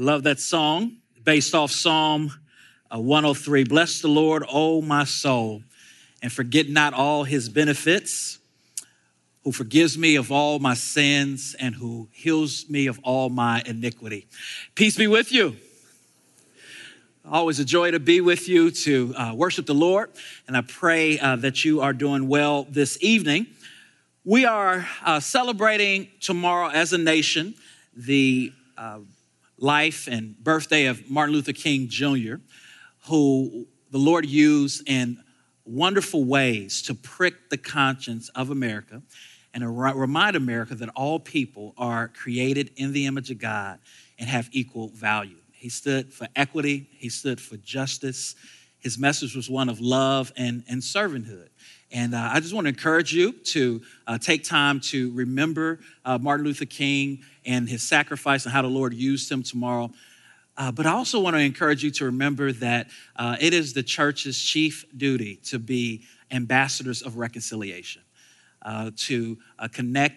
Love that song based off Psalm uh, 103. Bless the Lord, O my soul, and forget not all his benefits, who forgives me of all my sins and who heals me of all my iniquity. Peace be with you. Always a joy to be with you to uh, worship the Lord, and I pray uh, that you are doing well this evening. We are uh, celebrating tomorrow as a nation the uh, life and birthday of Martin Luther King Jr., who the Lord used in wonderful ways to prick the conscience of America and remind America that all people are created in the image of God and have equal value. He stood for equity, he stood for justice. His message was one of love and, and servanthood. And uh, I just want to encourage you to uh, take time to remember uh, Martin Luther King and his sacrifice and how the Lord used him tomorrow. Uh, but I also want to encourage you to remember that uh, it is the church's chief duty to be ambassadors of reconciliation, uh, to connect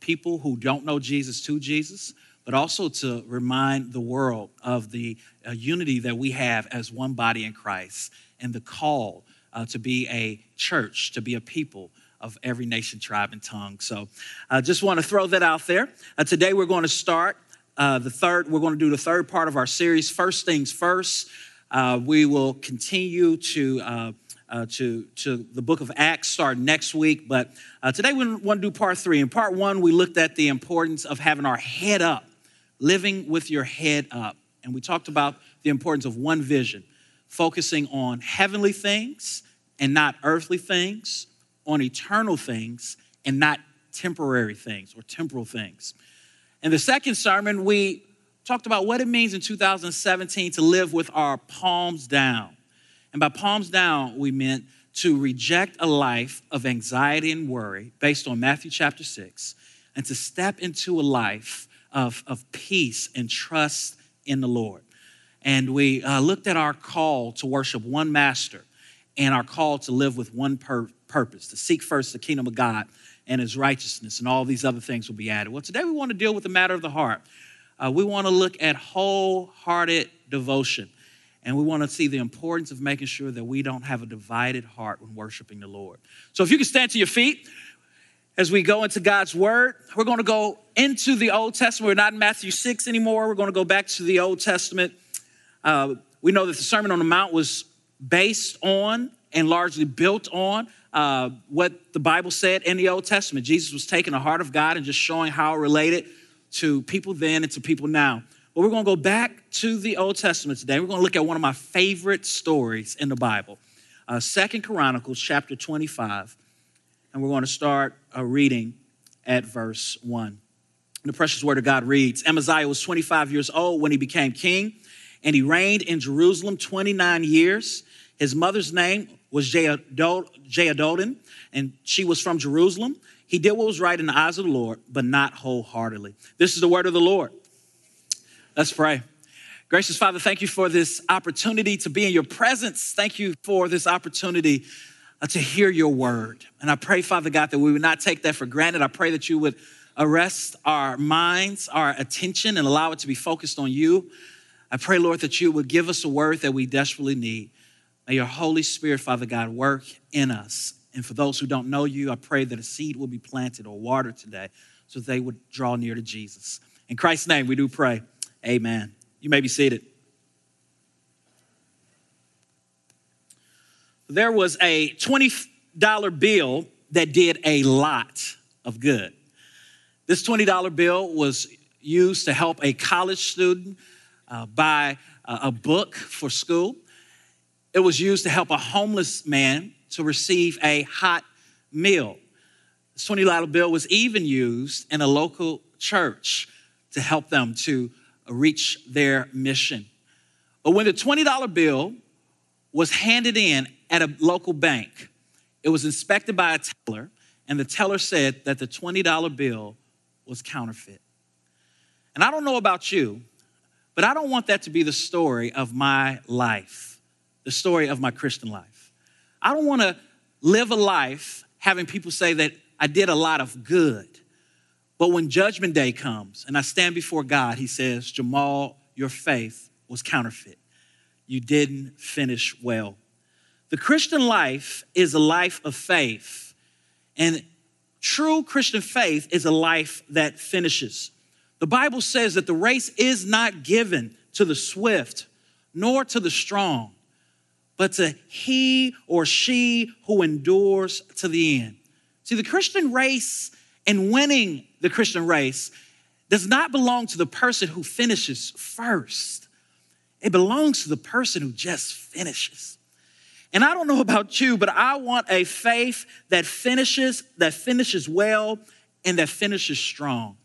people who don't know Jesus to Jesus, but also to remind the world of the unity that we have as one body in Christ and the call uh, to be a church, to be a people of every nation, tribe, and tongue. So I uh, just want to throw that out there. Uh, today we're going to start uh, the third, we're going to do the third part of our series, First Things First. Uh, we will continue to. Uh, to, to the book of Acts start next week. But today we want to do part three. In part one, we looked at the importance of having our head up, living with your head up. And we talked about the importance of one vision, focusing on heavenly things and not earthly things, on eternal things and not temporary things or temporal things. In the second sermon, we talked about what it means in 2017 to live with our palms down. And by palms down, we meant to reject a life of anxiety and worry based on Matthew chapter 6 and to step into a life of, of peace and trust in the Lord. And we uh, looked at our call to worship one master and our call to live with one pur- purpose to seek first the kingdom of God and his righteousness, and all these other things will be added. Well, today we want to deal with the matter of the heart. Uh, we want to look at wholehearted devotion, and we want to see the importance of making sure that we don't have a divided heart when worshiping the Lord. So, if you can stand to your feet as we go into God's word, we're going to go into the Old Testament. We're not in Matthew 6 anymore. We're going to go back to the Old Testament. Uh, we know that the Sermon on the Mount was based on and largely built on uh, what the Bible said in the Old Testament. Jesus was taking the heart of God and just showing how it related to people then and to people now. But we're going to go back to the Old Testament today. We're going to look at one of my favorite stories in the Bible, uh, Second Chronicles chapter 25, and we're going to start uh, reading at verse 1. The precious word of God reads Amaziah was 25 years old when he became king, and he reigned in Jerusalem 29 years. His mother's name was Jehoaddan, and she was from Jerusalem. He did what was right in the eyes of the Lord, but not wholeheartedly. This is the word of the Lord. Let's pray. Gracious Father, thank you for this opportunity to be in your presence. Thank you for this opportunity uh, to hear your word. And I pray, Father God, that we would not take that for granted. I pray that you would arrest our minds, our attention, and allow it to be focused on you. I pray, Lord, that you would give us a word that we desperately need. May your Holy Spirit, Father God, work in us. And for those who don't know you, I pray that a seed will be planted or watered today so they would draw near to Jesus. In Christ's name, we do pray. Amen. You may be seated. There was a $20 bill that did a lot of good. This $20 bill was used to help a college student uh, buy a book for school. It was used to help a homeless man to receive a hot meal. The $20 bill was even used in a local church to help them to reach their mission. But when the $20 bill was handed in at a local bank, it was inspected by a teller, and the teller said that the $20 bill was counterfeit. And I don't know about you, but I don't want that to be the story of my life the story of my Christian life. I don't want to live a life having people say that I did a lot of good But when judgment day comes and I stand before God, he says, Jamal, your faith was counterfeit. You didn't finish well. The Christian life is a life of faith, and true Christian faith is a life that finishes. The Bible says that the race is not given to the swift nor to the strong, but to he or she who endures to the end. See, the Christian race and winning the Christian race does not belong to the person who finishes first. It belongs to the person who just finishes. And I don't know about you, but I want a faith that finishes, that finishes well, and that finishes strong.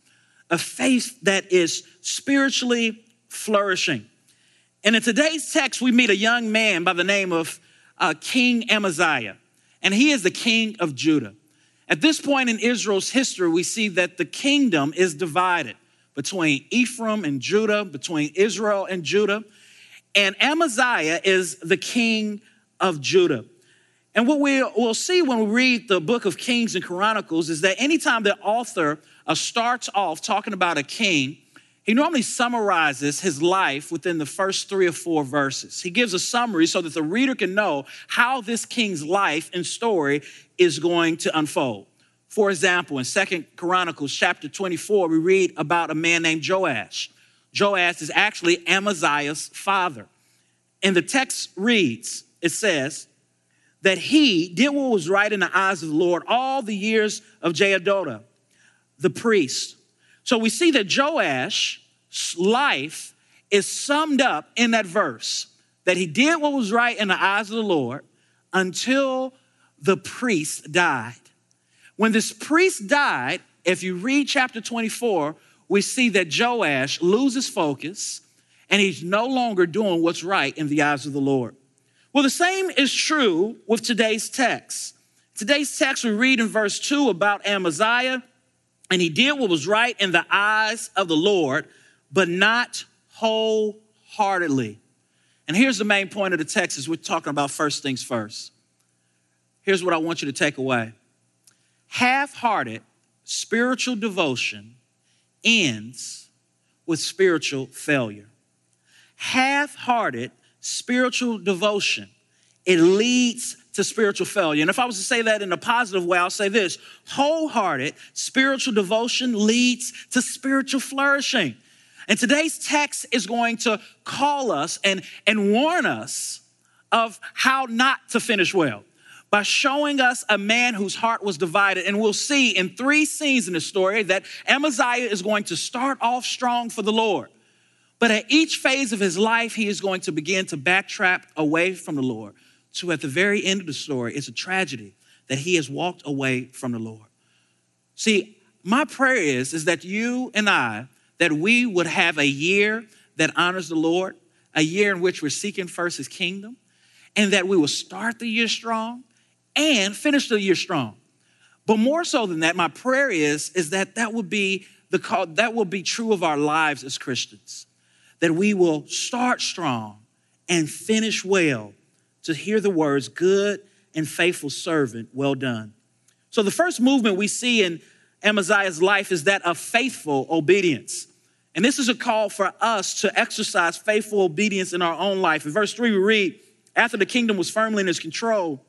A faith that is spiritually flourishing. And in today's text, we meet a young man by the name of uh, King Amaziah, and he is the king of Judah. At this point in Israel's history, we see that the kingdom is divided between Ephraim and Judah, between Israel and Judah. And Amaziah is the king of Judah. And what we will see when we read the book of Kings and Chronicles is that anytime the author uh, starts off talking about a king, he normally summarizes his life within the first three or four verses. He gives a summary so that the reader can know how this king's life and story is going to unfold. For example, in Second Chronicles chapter 24, we read about a man named Joash. Joash is actually Amaziah's father. And the text reads, it says, that he did what was right in the eyes of the Lord all the years of Jehoiada, the priest so we see that Joash's life is summed up in that verse that he did what was right in the eyes of the Lord until the priest died. When this priest died, if you read chapter 24, we see that Joash loses focus and he's no longer doing what's right in the eyes of the Lord. Well, the same is true with today's text. Today's text, we read in verse 2 about Amaziah and he did what was right in the eyes of the Lord, but not wholeheartedly. And here's the main point of the text is we're talking about first things first. Here's what I want you to take away. Half-hearted spiritual devotion ends with spiritual failure. Half-hearted spiritual devotion it leads to spiritual failure. And if I was to say that in a positive way, I'll say this wholehearted spiritual devotion leads to spiritual flourishing. And today's text is going to call us and, and warn us of how not to finish well by showing us a man whose heart was divided. And we'll see in three scenes in the story that Amaziah is going to start off strong for the Lord. But at each phase of his life, he is going to begin to backtrack away from the Lord to at the very end of the story, it's a tragedy that he has walked away from the Lord. See, my prayer is, is that you and I, that we would have a year that honors the Lord, a year in which we're seeking first his kingdom, and that we will start the year strong and finish the year strong. But more so than that, my prayer is, is that that will be the call, that will be true of our lives as Christians. That we will start strong and finish well to hear the words, good and faithful servant, well done. So the first movement we see in Amaziah's life is that of faithful obedience. And this is a call for us to exercise faithful obedience in our own life. In verse 3, we read, After the kingdom was firmly in his control,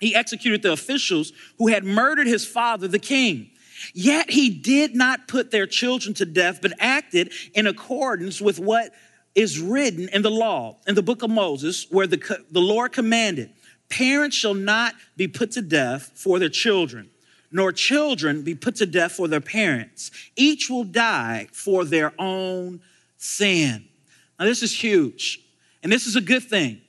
he executed the officials who had murdered his father, the king. Yet he did not put their children to death, but acted in accordance with what is written in the law, in the book of Moses, where the, the Lord commanded, Parents shall not be put to death for their children, nor children be put to death for their parents. Each will die for their own sin. Now, this is huge, and this is a good thing.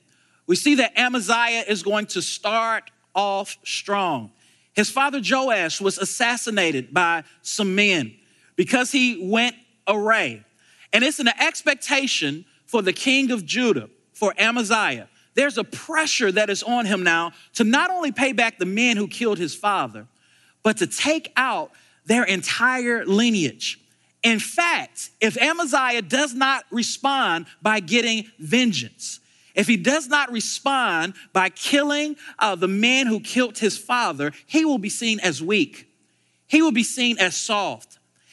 We see that Amaziah is going to start off strong. His father Joash was assassinated by some men because he went array. And it's an expectation for the king of Judah, for Amaziah. There's a pressure that is on him now to not only pay back the men who killed his father, but to take out their entire lineage. In fact, if Amaziah does not respond by getting vengeance, if he does not respond by killing uh, the man who killed his father, he will be seen as weak. He will be seen as soft.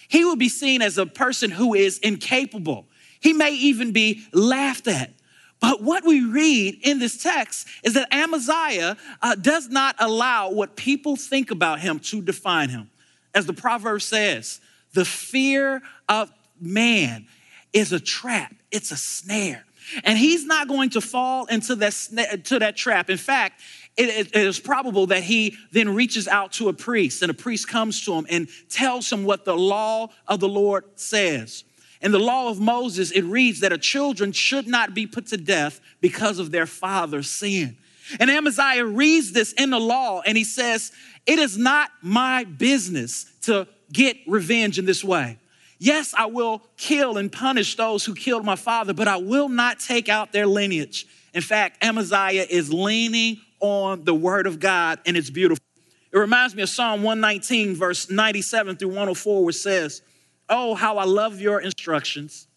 He will be seen as a person who is incapable. He may even be laughed at. But what we read in this text is that Amaziah uh, does not allow what people think about him to define him. As the proverb says, the fear of man is a trap, it's a snare. And he's not going to fall into that, to that trap. In fact, it, it is probable that he then reaches out to a priest, and a priest comes to him and tells him what the law of the Lord says. In the law of Moses, it reads that a children should not be put to death because of their father's sin. And Amaziah reads this in the law and he says, It is not my business to get revenge in this way. Yes, I will kill and punish those who killed my father, but I will not take out their lineage. In fact, Amaziah is leaning on the word of God, and it's beautiful. It reminds me of Psalm 119, verse 97 through 104, which says, Oh, how I love your instructions.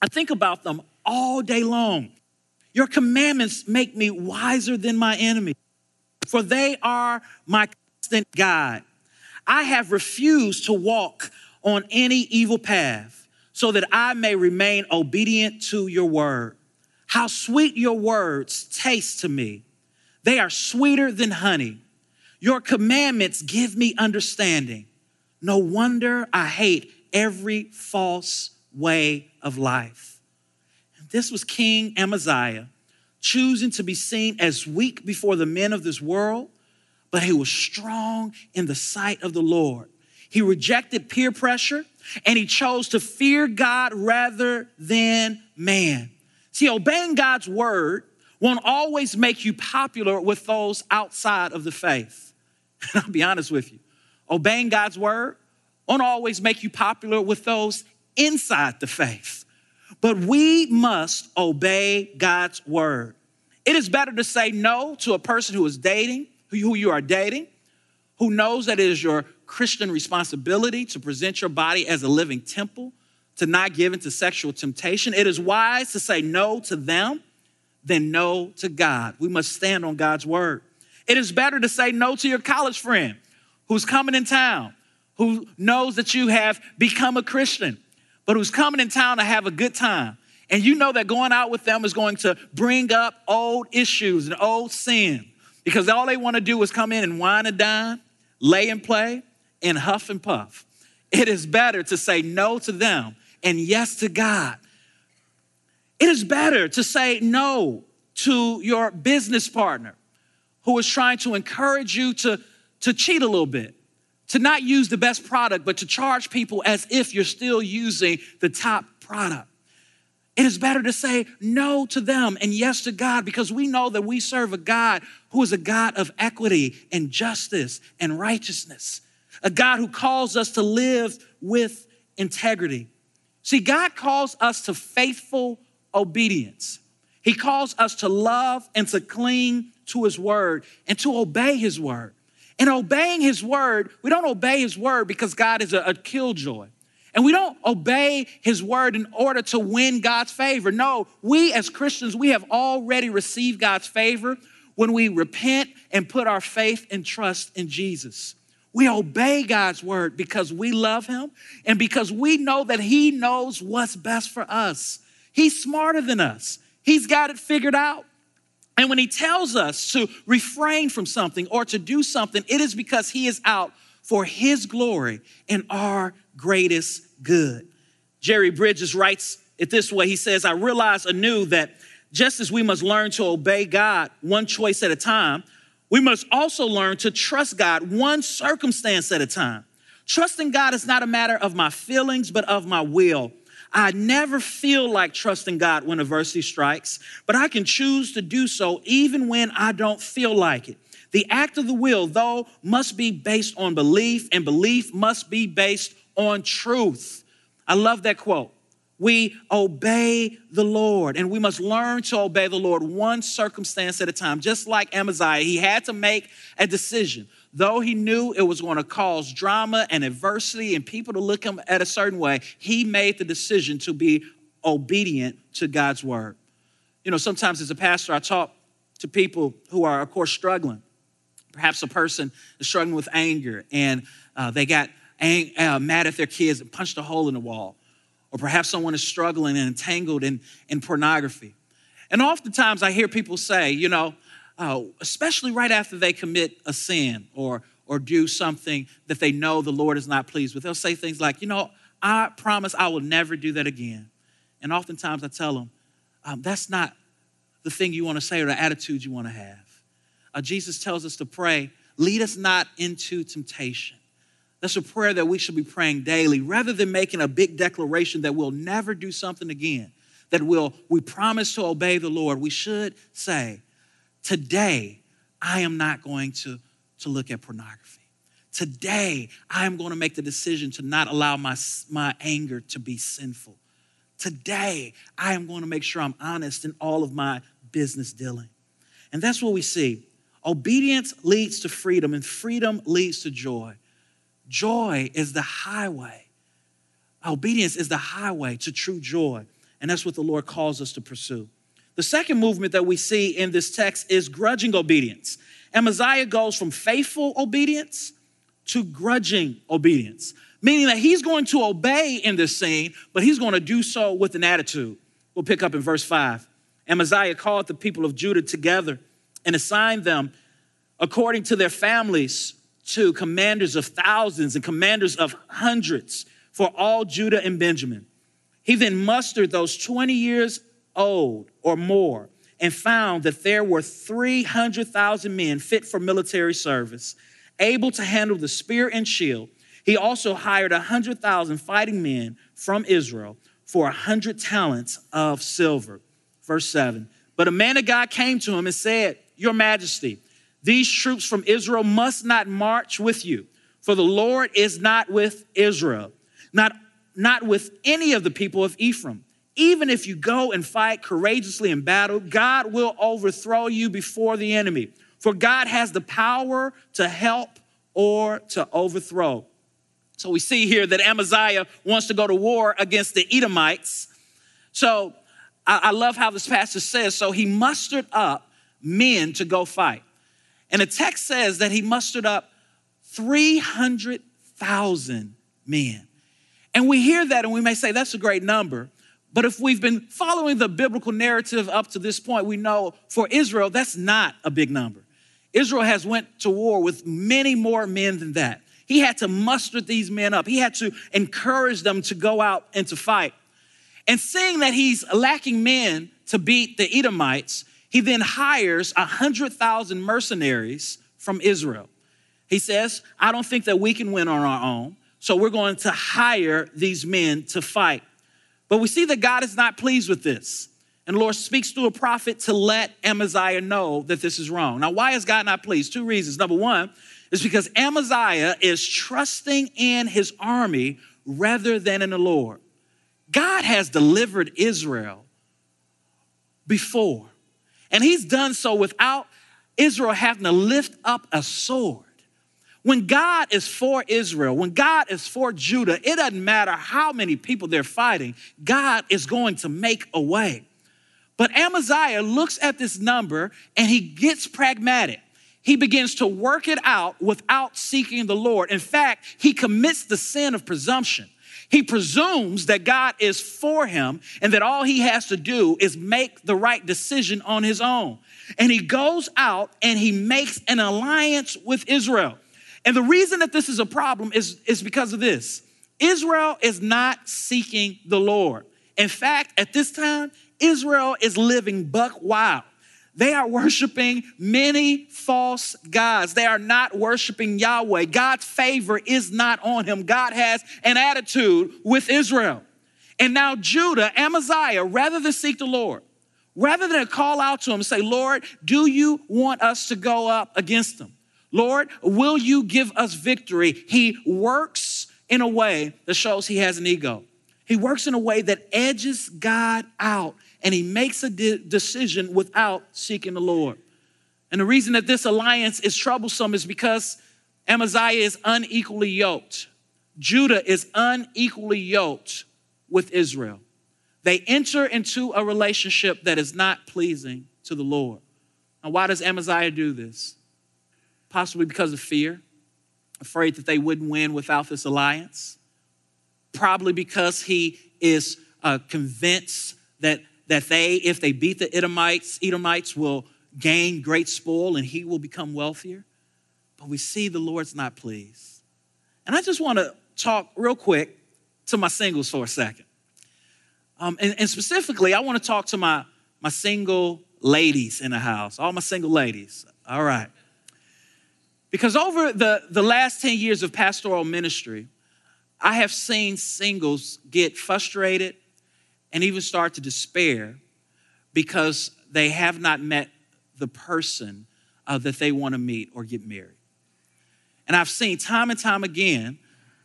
I think about them all day long. Your commandments make me wiser than my enemy, for they are my constant guide. I have refused to walk on any evil path so that I may remain obedient to your word. How sweet your words taste to me. They are sweeter than honey. Your commandments give me understanding. No wonder I hate every false way of life. And this was King Amaziah choosing to be seen as weak before the men of this world, but he was strong in the sight of the Lord. He rejected peer pressure and he chose to fear God rather than man. See, obeying God's word won't always make you popular with those outside of the faith. And I'll be honest with you, obeying God's word won't always make you popular with those inside the faith. But we must obey God's word. It is better to say no to a person who is dating, who you are dating, who knows that it is your Christian responsibility to present your body as a living temple, to not give into sexual temptation. It is wise to say no to them than no to God. We must stand on God's word. It is better to say no to your college friend who's coming in town, who knows that you have become a Christian, but who's coming in town to have a good time. And you know that going out with them is going to bring up old issues and old sin because all they want to do is come in and wine and dine, lay and play, and huff and puff. It is better to say no to them and yes to God. It is better to say no to your business partner who is trying to encourage you to, to cheat a little bit, to not use the best product, but to charge people as if you're still using the top product. It is better to say no to them and yes to God because we know that we serve a God who is a God of equity and justice and righteousness a God who calls us to live with integrity. See, God calls us to faithful obedience. He calls us to love and to cling to His word and to obey His word. And obeying His word, we don't obey His word because God is a, a killjoy. And we don't obey His word in order to win God's favor. No, we as Christians, we have already received God's favor when we repent and put our faith and trust in Jesus. We obey God's word because we love him and because we know that he knows what's best for us. He's smarter than us, he's got it figured out. And when he tells us to refrain from something or to do something, it is because he is out for his glory and our greatest good. Jerry Bridges writes it this way He says, I realize anew that just as we must learn to obey God one choice at a time, we must also learn to trust God one circumstance at a time. Trusting God is not a matter of my feelings, but of my will. I never feel like trusting God when adversity strikes, but I can choose to do so even when I don't feel like it. The act of the will, though, must be based on belief, and belief must be based on truth. I love that quote we obey the Lord. And we must learn to obey the Lord one circumstance at a time. Just like Amaziah, he had to make a decision. Though he knew it was going to cause drama and adversity and people to look him at a certain way, he made the decision to be obedient to God's word. You know, sometimes as a pastor, I talk to people who are, of course, struggling. Perhaps a person is struggling with anger and uh, they got uh, mad at their kids and punched a hole in the wall. Or perhaps someone is struggling and entangled in, in pornography. And oftentimes I hear people say, you know, uh, especially right after they commit a sin or, or do something that they know the Lord is not pleased with, they'll say things like, you know, I promise I will never do that again. And oftentimes I tell them, um, that's not the thing you want to say or the attitude you want to have. Uh, Jesus tells us to pray, lead us not into temptation. That's a prayer that we should be praying daily rather than making a big declaration that we'll never do something again, that we'll, we promise to obey the Lord. We should say, Today, I am not going to, to look at pornography. Today, I am going to make the decision to not allow my, my anger to be sinful. Today, I am going to make sure I'm honest in all of my business dealing. And that's what we see. Obedience leads to freedom, and freedom leads to joy. Joy is the highway. Obedience is the highway to true joy. And that's what the Lord calls us to pursue. The second movement that we see in this text is grudging obedience. And Amaziah goes from faithful obedience to grudging obedience, meaning that he's going to obey in this scene, but he's going to do so with an attitude. We'll pick up in verse 5. Amaziah called the people of Judah together and assigned them according to their families to commanders of thousands and commanders of hundreds for all Judah and Benjamin. He then mustered those 20 years old or more and found that there were 300,000 men fit for military service, able to handle the spear and shield. He also hired 100,000 fighting men from Israel for 100 talents of silver. Verse 7. But a man of God came to him and said, Your Majesty, these troops from Israel must not march with you, for the Lord is not with Israel, not, not with any of the people of Ephraim. Even if you go and fight courageously in battle, God will overthrow you before the enemy. For God has the power to help or to overthrow. So we see here that Amaziah wants to go to war against the Edomites. So I, love how this passage says, so he mustered up men to go fight. And the text says that he mustered up 300,000 men. And we hear that and we may say that's a great number. But if we've been following the biblical narrative up to this point, we know for Israel, that's not a big number. Israel has went to war with many more men than that. He had to muster these men up. He had to encourage them to go out and to fight. And seeing that he's lacking men to beat the Edomites, he then hires 100,000 mercenaries from Israel. He says, I don't think that we can win on our own, so we're going to hire these men to fight. But we see that God is not pleased with this. And the Lord speaks through a prophet to let Amaziah know that this is wrong. Now, why is God not pleased? Two reasons. Number one is because Amaziah is trusting in his army rather than in the Lord. God has delivered Israel before, and he's done so without Israel having to lift up a sword. When God is for Israel, when God is for Judah, it doesn't matter how many people they're fighting, God is going to make a way. But Amaziah looks at this number and he gets pragmatic. He begins to work it out without seeking the Lord. In fact, he commits the sin of presumption. He presumes that God is for him and that all he has to do is make the right decision on his own. And he goes out and he makes an alliance with Israel. And the reason that this is a problem is, is because of this Israel is not seeking the Lord. In fact, at this time, Israel is living buck wild. They are worshiping many false gods. They are not worshiping Yahweh. God's favor is not on him. God has an attitude with Israel. And now Judah, Amaziah, rather than seek the Lord, rather than call out to him and say, Lord, do you want us to go up against them? Lord, will you give us victory? He works in a way that shows he has an ego. He works in a way that edges God out and he makes a de- decision without seeking the Lord. And the reason that this alliance is troublesome is because Amaziah is unequally yoked. Judah is unequally yoked with Israel. They enter into a relationship that is not pleasing to the Lord. Now, why does Amaziah do this? Possibly because of fear. afraid that they wouldn't win without this alliance. Probably because he is uh, convinced that, that they, if they beat the Edomites, Edomites will gain great spoil and he will become wealthier. But we see the Lord's not pleased. And I just want to talk real quick to my singles for a second. Um, and, and specifically, I want to talk to my, my single ladies in the house, all my single ladies. All right. Because over the, the last 10 years of pastoral ministry, I have seen singles get frustrated and even start to despair because they have not met the person uh, that they want to meet or get married. And I've seen time and time again,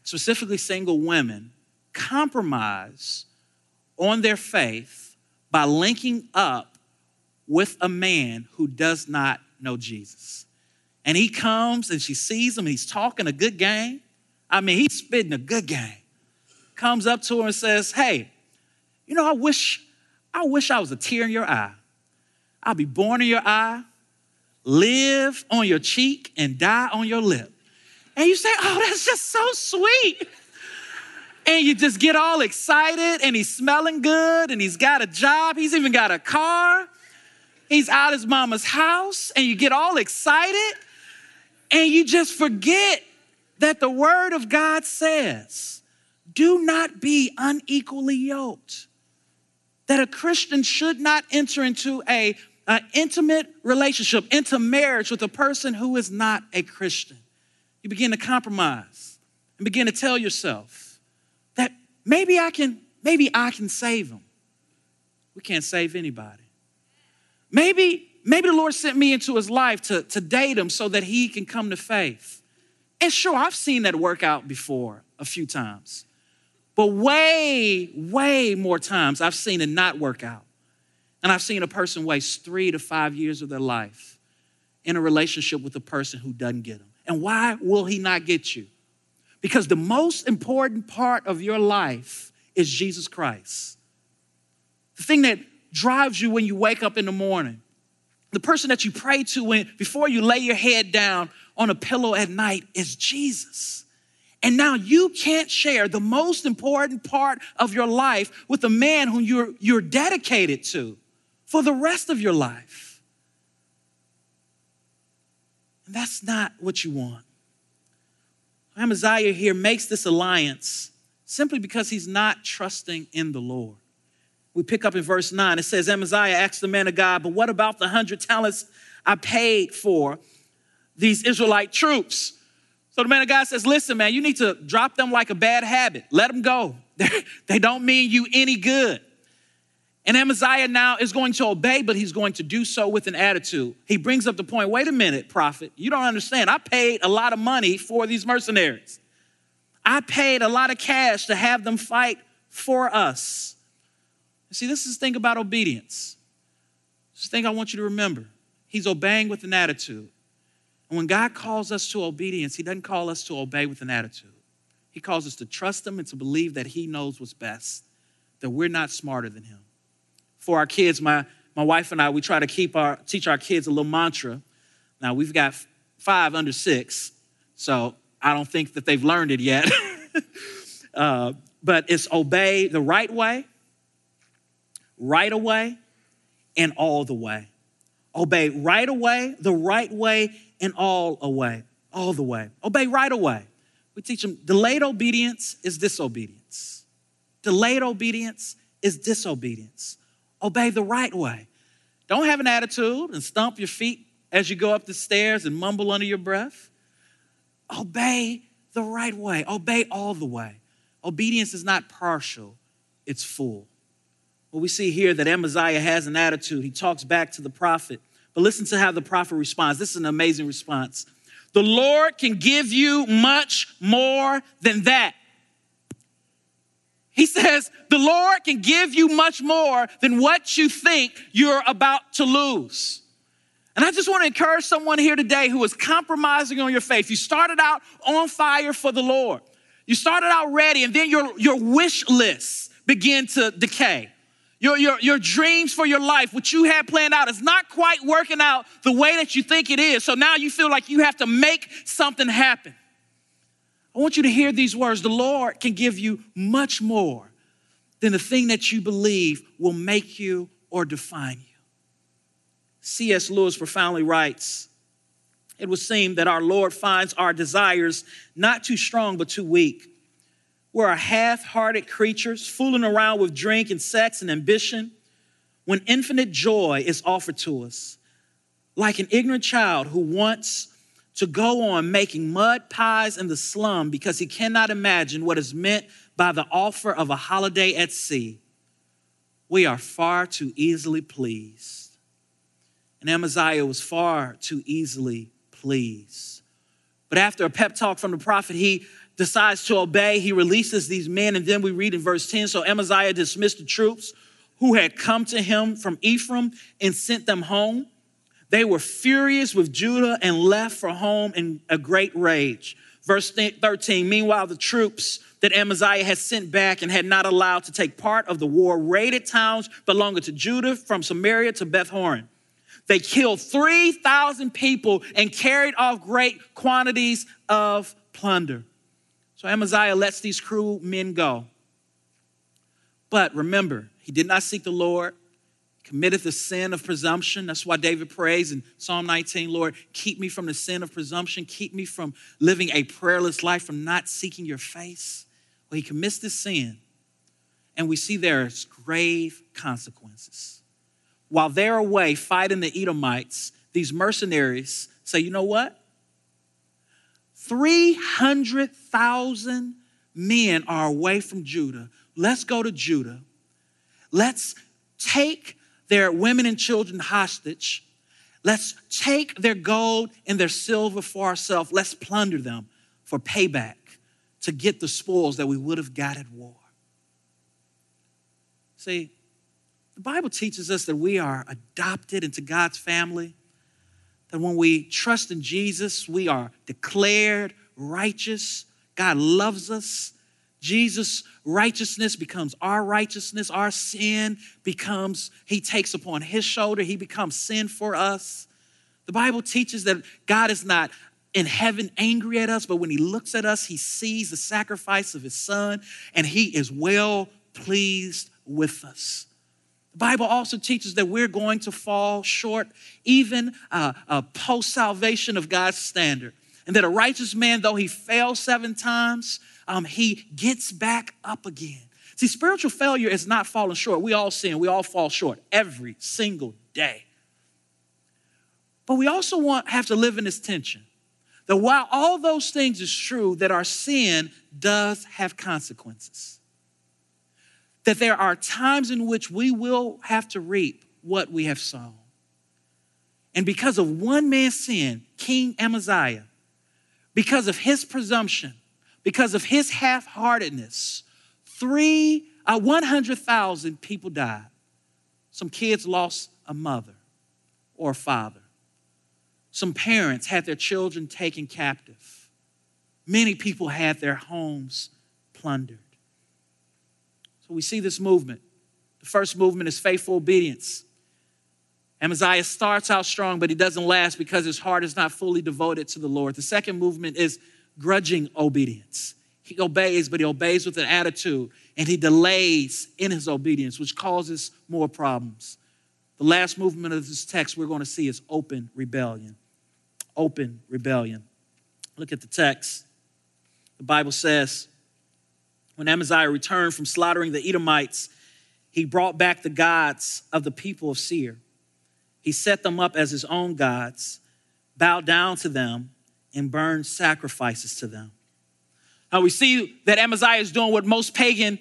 specifically single women, compromise on their faith by linking up with a man who does not know Jesus. And he comes and she sees him, and he's talking a good game. I mean, he's spitting a good game. Comes up to her and says, Hey, you know, I wish, I wish I was a tear in your eye. I'll be born in your eye, live on your cheek, and die on your lip. And you say, Oh, that's just so sweet. And you just get all excited, and he's smelling good, and he's got a job, he's even got a car, he's out his mama's house, and you get all excited, and you just forget that the word of God says, do not be unequally yoked. That a Christian should not enter into a, intimate relationship, into marriage with a person who is not a Christian. You begin to compromise and begin to tell yourself that maybe I can, maybe I can save them. We can't save anybody. Maybe maybe the Lord sent me into his life to, to date him so that he can come to faith. And sure, I've seen that work out before a few times. But way, way more times I've seen it not work out. And I've seen a person waste three to five years of their life in a relationship with a person who doesn't get them. And why will he not get you? Because the most important part of your life is Jesus Christ. The thing that drives you when you wake up in the morning, the person that you pray to when, before you lay your head down on a pillow at night is Jesus. And now you can't share the most important part of your life with a man whom you're, you're dedicated to for the rest of your life. And that's not what you want. Amaziah here makes this alliance simply because he's not trusting in the Lord we pick up in verse 9. It says, Amaziah asked the man of God, But what about the hundred talents I paid for these Israelite troops? So the man of God says, Listen, man, you need to drop them like a bad habit. Let them go. they don't mean you any good. And Amaziah now is going to obey, but he's going to do so with an attitude. He brings up the point wait a minute, prophet, you don't understand. I paid a lot of money for these mercenaries, I paid a lot of cash to have them fight for us. See, this is the thing about obedience. This thing I want you to remember. He's obeying with an attitude. And when God calls us to obedience, He doesn't call us to obey with an attitude. He calls us to trust Him and to believe that He knows what's best, that we're not smarter than Him. For our kids, my, my wife and I, we try to keep our, teach our kids a little mantra. Now, we've got five under six, so I don't think that they've learned it yet. uh, but it's obey the right way right away and all the way. Obey right away, the right way, and all away, all the way. Obey right away. We teach them delayed obedience is disobedience. Delayed obedience is disobedience. Obey the right way. Don't have an attitude and stomp your feet as you go up the stairs and mumble under your breath. Obey the right way. Obey all the way. Obedience is not partial, it's full. Well, we see here that Amaziah has an attitude. He talks back to the prophet. But listen to how the prophet responds. This is an amazing response. The Lord can give you much more than that. He says, The Lord can give you much more than what you think you're about to lose. And I just want to encourage someone here today who is compromising on your faith. You started out on fire for the Lord. You started out ready, and then your, your wish list began to decay. Your, your, your dreams for your life, what you had planned out, is not quite working out the way that you think it is. So now you feel like you have to make something happen. I want you to hear these words. The Lord can give you much more than the thing that you believe will make you or define you. C.S. Lewis profoundly writes It would seem that our Lord finds our desires not too strong, but too weak. We're half hearted creatures fooling around with drink and sex and ambition when infinite joy is offered to us. Like an ignorant child who wants to go on making mud pies in the slum because he cannot imagine what is meant by the offer of a holiday at sea. We are far too easily pleased. And Amaziah was far too easily pleased. But after a pep talk from the prophet, he decides to obey. He releases these men, and then we read in verse 10 So Amaziah dismissed the troops who had come to him from Ephraim and sent them home. They were furious with Judah and left for home in a great rage. Verse 13 Meanwhile, the troops that Amaziah had sent back and had not allowed to take part of the war raided towns belonging to Judah from Samaria to Beth Horon. They killed 3,000 people and carried off great quantities of plunder. So Amaziah lets these cruel men go. But remember, he did not seek the Lord, committed the sin of presumption. That's why David prays in Psalm 19 Lord, keep me from the sin of presumption, keep me from living a prayerless life, from not seeking your face. Well, he commits this sin, and we see there's grave consequences. While they're away fighting the Edomites, these mercenaries say, you know what? 300,000 men are away from Judah. Let's go to Judah Let's take their women and children hostage. Let's take their gold and their silver for ourselves. Let's plunder them for payback to get the spoils that we would have got at war. See, the Bible teaches us that we are adopted into God's family, that when we trust in Jesus, we are declared righteous. God loves us. Jesus' righteousness becomes our righteousness. Our sin becomes, he takes upon his shoulder, he becomes sin for us. The Bible teaches that God is not in heaven angry at us, but when he looks at us, he sees the sacrifice of his son and he is well pleased with us. The Bible also teaches that we're going to fall short, even uh, uh, post salvation of God's standard. And that a righteous man, though he fails seven times, um, he gets back up again. See, spiritual failure is not falling short. We all sin, we all fall short every single day. But we also want have to live in this tension that while all those things is true, that our sin does have consequences. That there are times in which we will have to reap what we have sown. And because of one man's sin, King Amaziah, because of his presumption, because of his half heartedness, three, uh, 100,000 people died. Some kids lost a mother or a father. Some parents had their children taken captive. Many people had their homes plundered. So we see this movement. The first movement is faithful obedience. Amaziah starts out strong, but he doesn't last because his heart is not fully devoted to the Lord. The second movement is grudging obedience. He obeys, but he obeys with an attitude, and he delays in his obedience, which causes more problems. The last movement of this text we're going to see is open rebellion. Open rebellion. Look at the text. The Bible says, when Amaziah returned from slaughtering the Edomites, he brought back the gods of the people of Seir. He set them up as his own gods, bowed down to them, and burn sacrifices to them. Now we see that Amaziah is doing what most pagan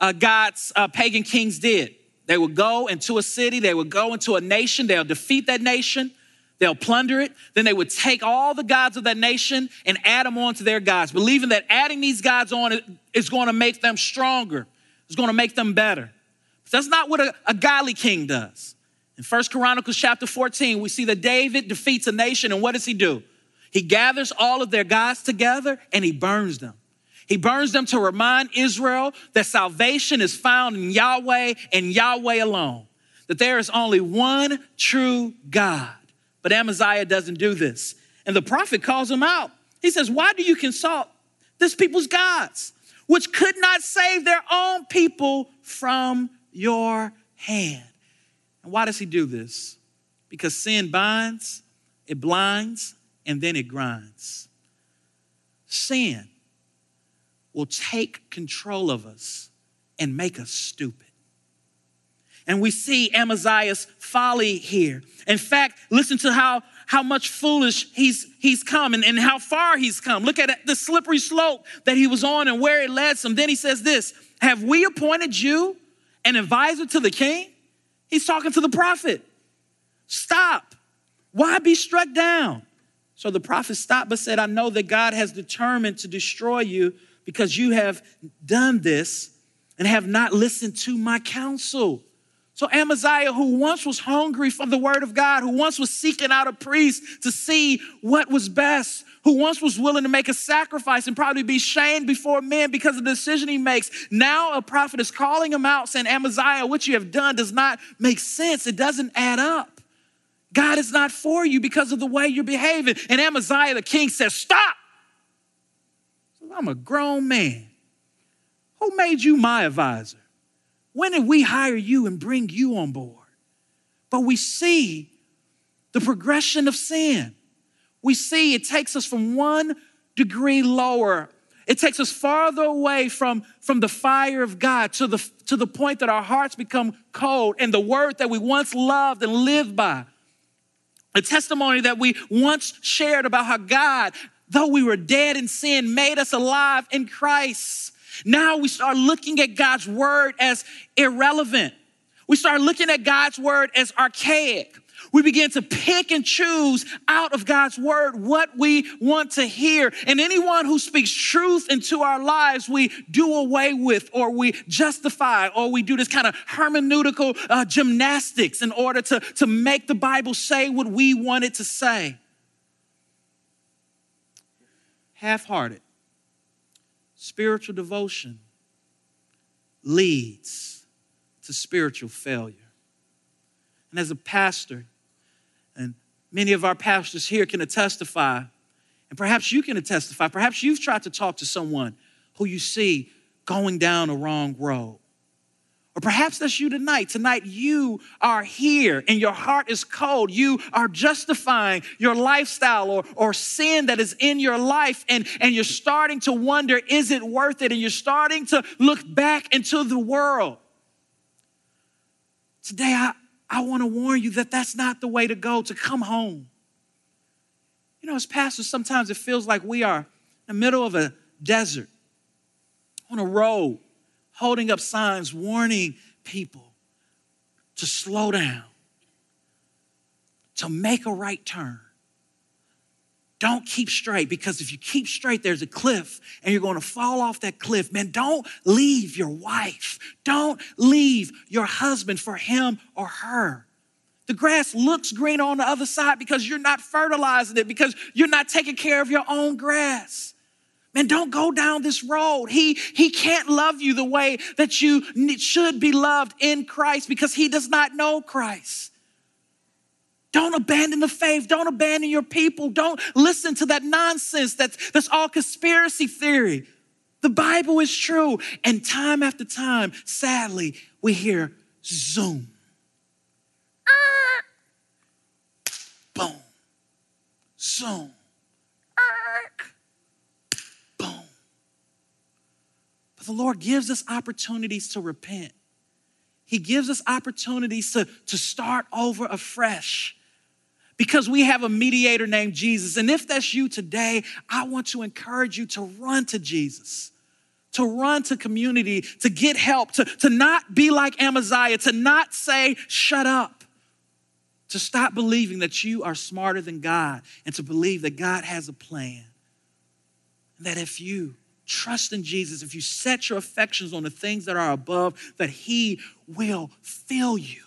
uh, gods, uh, pagan kings did. They would go into a city, they would go into a nation, they'll defeat that nation, they'll plunder it. Then they would take all the gods of that nation and add them on to their gods, believing that adding these gods on is going to make them stronger, it's going to make them better. But that's not what a, a godly king does. In First Chronicles chapter 14, we see that David defeats a nation, and what does he do? He gathers all of their gods together and he burns them. He burns them to remind Israel that salvation is found in Yahweh and Yahweh alone, that there is only one true God. But Amaziah doesn't do this. And the prophet calls him out. He says, Why do you consult this people's gods, which could not save their own people from your hand. And why does he do this? Because sin binds, it blinds, and then it grinds. Sin will take control of us and make us stupid. And we see Amaziah's folly here. In fact, listen to how, how much foolish he's, he's come and, and how far he's come. Look at the slippery slope that he was on and where it led him. Then he says this Have we appointed you an advisor to the king? He's talking to the prophet. Stop. Why be struck down? So the prophet stopped but said, I know that God has determined to destroy you because you have done this and have not listened to my counsel. So Amaziah, who once was hungry for the word of God, who once was seeking out a priest to see what was best, who once was willing to make a sacrifice and probably be shamed before men because of the decision he makes, now a prophet is calling him out saying, Amaziah, what you have done does not make sense. It doesn't add up. God is not for you because of the way you're behaving. And Amaziah, the king, says, Stop. I'm a grown man. Who made you my advisor? When did we hire you and bring you on board? But we see the progression of sin. We see it takes us from one degree lower. It takes us farther away from, from the fire of God to the, to the point that our hearts become cold and the word that we once loved and lived by a testimony that we once shared about how God, though we were dead in sin, made us alive in Christ. Now we start looking at God's word as irrelevant. We start looking at God's word as archaic. We begin to pick and choose out of God's word what we want to hear. And anyone who speaks truth into our lives, we do away with, or we justify, or we do this kind of hermeneutical uh, gymnastics in order to, to make the Bible say what we want it to say. Half hearted spiritual devotion leads to spiritual failure. And as a pastor, and many of our pastors here can testify, and perhaps you can testify, perhaps you've tried to talk to someone who you see going down a wrong road. Or perhaps that's you tonight. Tonight, you are here and your heart is cold. You are justifying your lifestyle or, or sin that is in your life, and, and you're starting to wonder, is it worth it? And you're starting to look back into the world. Today, I, I want to warn you that that's not the way to go, to come home. You know, as pastors, sometimes it feels like we are in the middle of a desert, on a road, holding up signs warning people to slow down, to make a right turn. Don't keep straight because if you keep straight, there's a cliff and you're going to fall off that cliff. Man, don't leave your wife. Don't leave your husband for him or her. The grass looks green on the other side because you're not fertilizing it, because you're not taking care of your own grass. Man, don't go down this road. He, he can't love you the way that you should be loved in Christ because he does not know Christ. Don't abandon the faith. Don't abandon your people. Don't listen to that nonsense that's, that's all conspiracy theory. The Bible is true. And time after time, sadly, we hear zoom. Ah. Boom. Zoom. Boom. But the Lord gives us opportunities to repent. He gives us opportunities to, to start over afresh because we have a mediator named Jesus. And if that's you today, I want to encourage you to run to Jesus, to run to community, to get help, to, to not be like Amaziah, to not say, shut up, to stop believing that you are smarter than God, and to believe that God has a plan. And that if you trust in Jesus, if you set your affections on the things that are above, that He will fill you,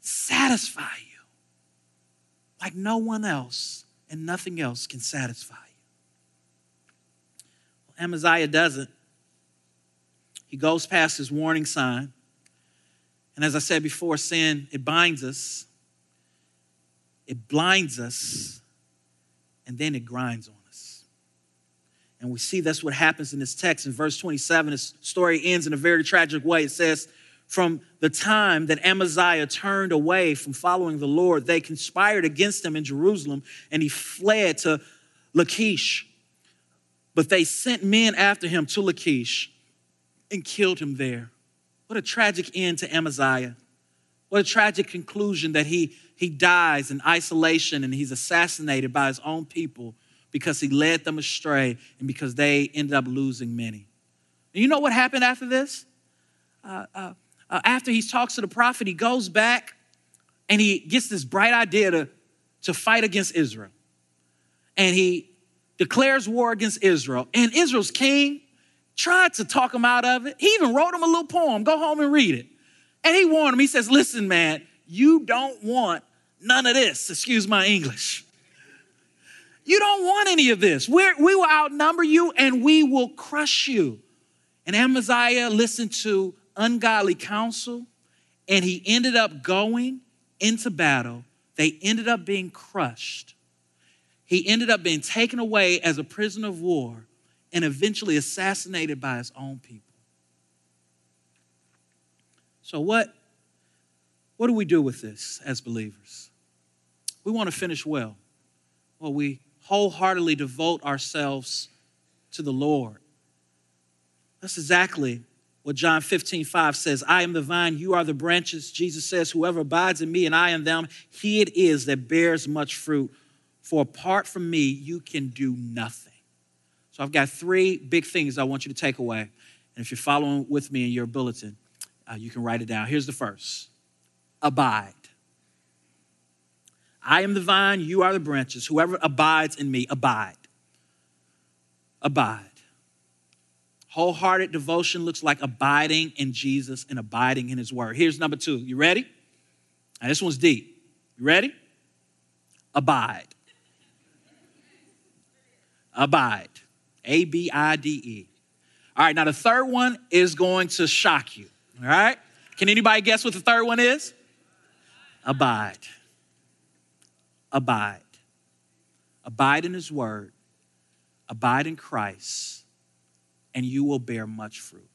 satisfy you like no one else and nothing else can satisfy you. Well, Amaziah doesn't. He goes past his warning sign. And as I said before, sin, it binds us, it blinds us, and then it grinds on. And we see that's what happens in this text. In verse 27, this story ends in a very tragic way. It says, From the time that Amaziah turned away from following the Lord, they conspired against him in Jerusalem, and he fled to Lachish. But they sent men after him to Lachish and killed him there. What a tragic end to Amaziah. What a tragic conclusion that he, he dies in isolation and he's assassinated by his own people because he led them astray and because they ended up losing many. And you know what happened after this? Uh, uh, uh, after he talks to the prophet, he goes back and he gets this bright idea to, to fight against Israel. And he declares war against Israel. And Israel's king tried to talk him out of it. He even wrote him a little poem. Go home and read it. And he warned him. He says, Listen, man, you don't want none of this. Excuse my English. You don't want any of this. We're, we will outnumber you and we will crush you. And Amaziah listened to ungodly counsel and he ended up going into battle. They ended up being crushed. He ended up being taken away as a prisoner of war and eventually assassinated by his own people. So, what, what do we do with this as believers? We want to finish well. Well, we wholeheartedly devote ourselves to the Lord. That's exactly what John 15, 5 says. I am the vine, you are the branches. Jesus says, Whoever abides in me and I in them, he it is that bears much fruit. For apart from me, you can do nothing. So I've got three big things I want you to take away. And if you're following with me in your bulletin, uh, you can write it down. Here's the first abide. I am the vine, you are the branches. Whoever abides in me, abide. Abide. Wholehearted devotion looks like abiding in Jesus and abiding in his word. Here's number two. You ready? Now, this one's deep. You ready? Abide. Abide. A B I D E. All right, now the third one is going to shock you. All right? Can anybody guess what the third one is? Abide abide. Abide in His Word, abide in Christ, and you will bear much fruit.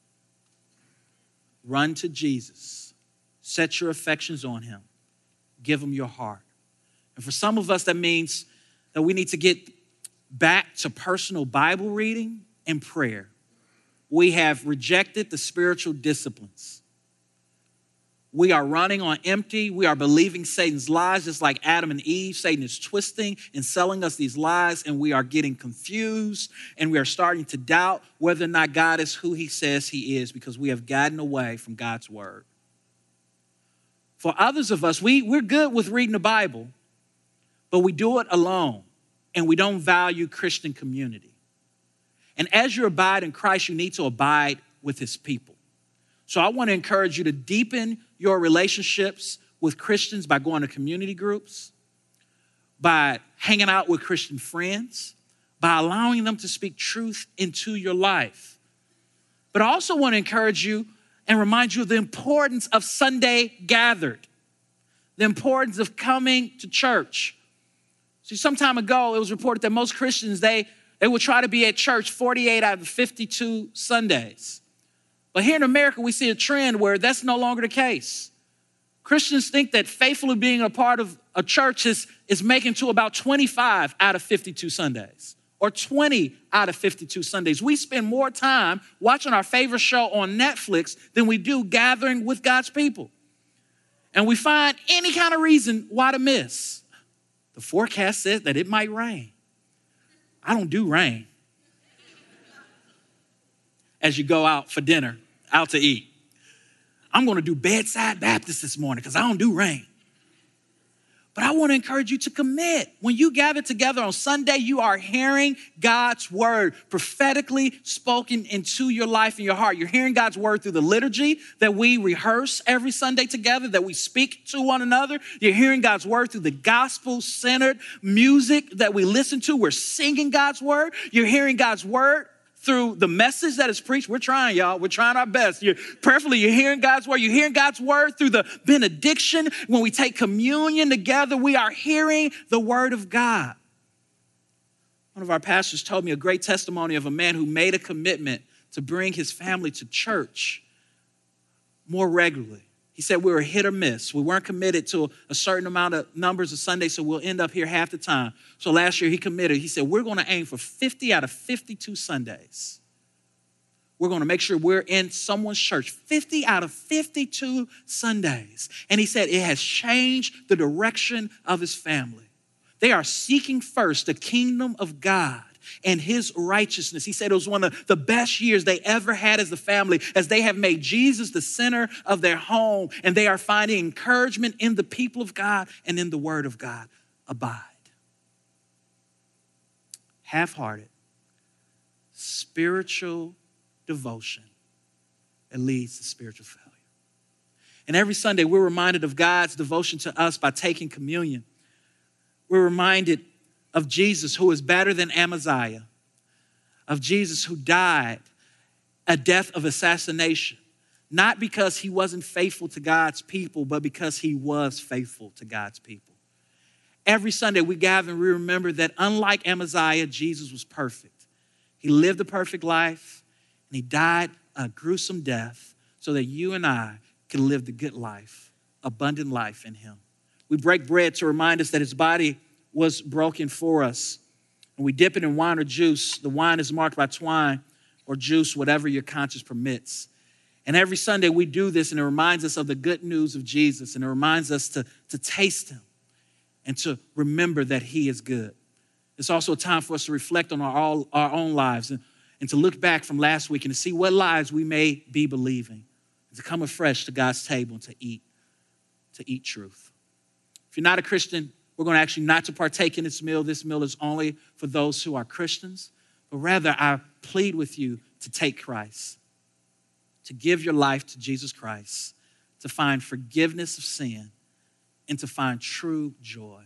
Run to Jesus, set your affections on Him, give Him your heart. And for some of us, that means that we need to get back to personal Bible reading and prayer. We have rejected the spiritual disciplines. We are running on empty. We are believing Satan's lies, just like Adam and Eve. Satan is twisting and selling us these lies, and we are getting confused and we are starting to doubt whether or not God is who he says he is because we have gotten away from God's word. For others of us, we, we're good with reading the Bible, but we do it alone and we don't value Christian community. And as you abide in Christ, you need to abide with his people. So I want to encourage you to deepen your relationships with Christians by going to community groups, by hanging out with Christian friends, by allowing them to speak truth into your life. But I also want to encourage you and remind you of the importance of Sunday gathered, the importance of coming to church. See, some time ago, it was reported that most Christians, they, they would try to be at church 48 out of 52 Sundays. But here in America, we see a trend where that's no longer the case. Christians think that faithfully being a part of a church is, is making to about 25 out of 52 Sundays or 20 out of 52 Sundays. We spend more time watching our favorite show on Netflix than we do gathering with God's people. And we find any kind of reason why to miss. The forecast says that it might rain. I don't do rain. As you go out for dinner, out to eat. I'm going to do bedside Baptist this morning because I don't do rain. But I want to encourage you to commit. When you gather together on Sunday, you are hearing God's word prophetically spoken into your life and your heart. You're hearing God's word through the liturgy that we rehearse every Sunday together, that we speak to one another. You're hearing God's word through the gospel centered music that we listen to. We're singing God's word. You're hearing God's word through the message that is preached. We're trying, y'all. We're trying our best. You're prayerfully, you're hearing God's word. You're hearing God's word through the benediction. When we take communion together, we are hearing the word of God. One of our pastors told me a great testimony of a man who made a commitment to bring his family to church more regularly. He said we were hit or miss. We weren't committed to a certain amount of numbers of Sundays, so we'll end up here half the time. So last year he committed. He said, We're going to aim for 50 out of 52 Sundays. We're going to make sure we're in someone's church 50 out of 52 Sundays. And he said it has changed the direction of his family. They are seeking first the kingdom of God and his righteousness. He said it was one of the best years they ever had as a family as they have made Jesus the center of their home and they are finding encouragement in the people of God and in the word of God. Abide. Half hearted, spiritual devotion that leads to spiritual failure. And every Sunday, we're reminded of God's devotion to us by taking communion. We're reminded of Jesus who is better than Amaziah, of Jesus who died a death of assassination, not because he wasn't faithful to God's people, but because he was faithful to God's people. Every Sunday we gather and we remember that unlike Amaziah, Jesus was perfect. He lived a perfect life and he died a gruesome death so that you and I can live the good life, abundant life in him. We break bread to remind us that his body was broken for us. And we dip it in wine or juice. The wine is marked by twine or juice, whatever your conscience permits. And every Sunday we do this, and it reminds us of the good news of Jesus, and it reminds us to, to taste Him and to remember that He is good. It's also a time for us to reflect on our, all, our own lives and, and to look back from last week and to see what lives we may be believing, and to come afresh to God's table and to eat, to eat truth. If you're not a Christian, we're going to actually not to partake in this meal. This meal is only for those who are Christians. But rather, I plead with you to take Christ, to give your life to Jesus Christ, to find forgiveness of sin, and to find true joy.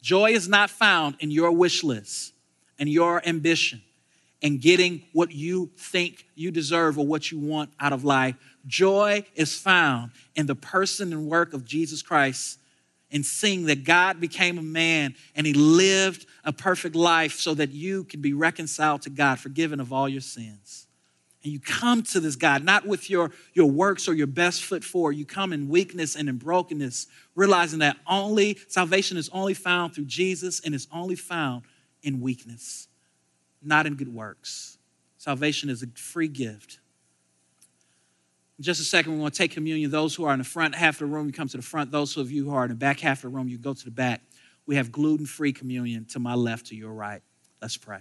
Joy is not found in your wish list and your ambition and getting what you think you deserve or what you want out of life. Joy is found in the person and work of Jesus Christ and seeing that God became a man and he lived a perfect life so that you could be reconciled to God, forgiven of all your sins. And you come to this God, not with your, your works or your best foot forward. You come in weakness and in brokenness, realizing that only salvation is only found through Jesus and is only found in weakness, not in good works. Salvation is a free gift in just a second, we want to take communion. Those who are in the front half of the room, you come to the front. Those of you who are in the back half of the room, you go to the back. We have gluten free communion to my left, to your right. Let's pray.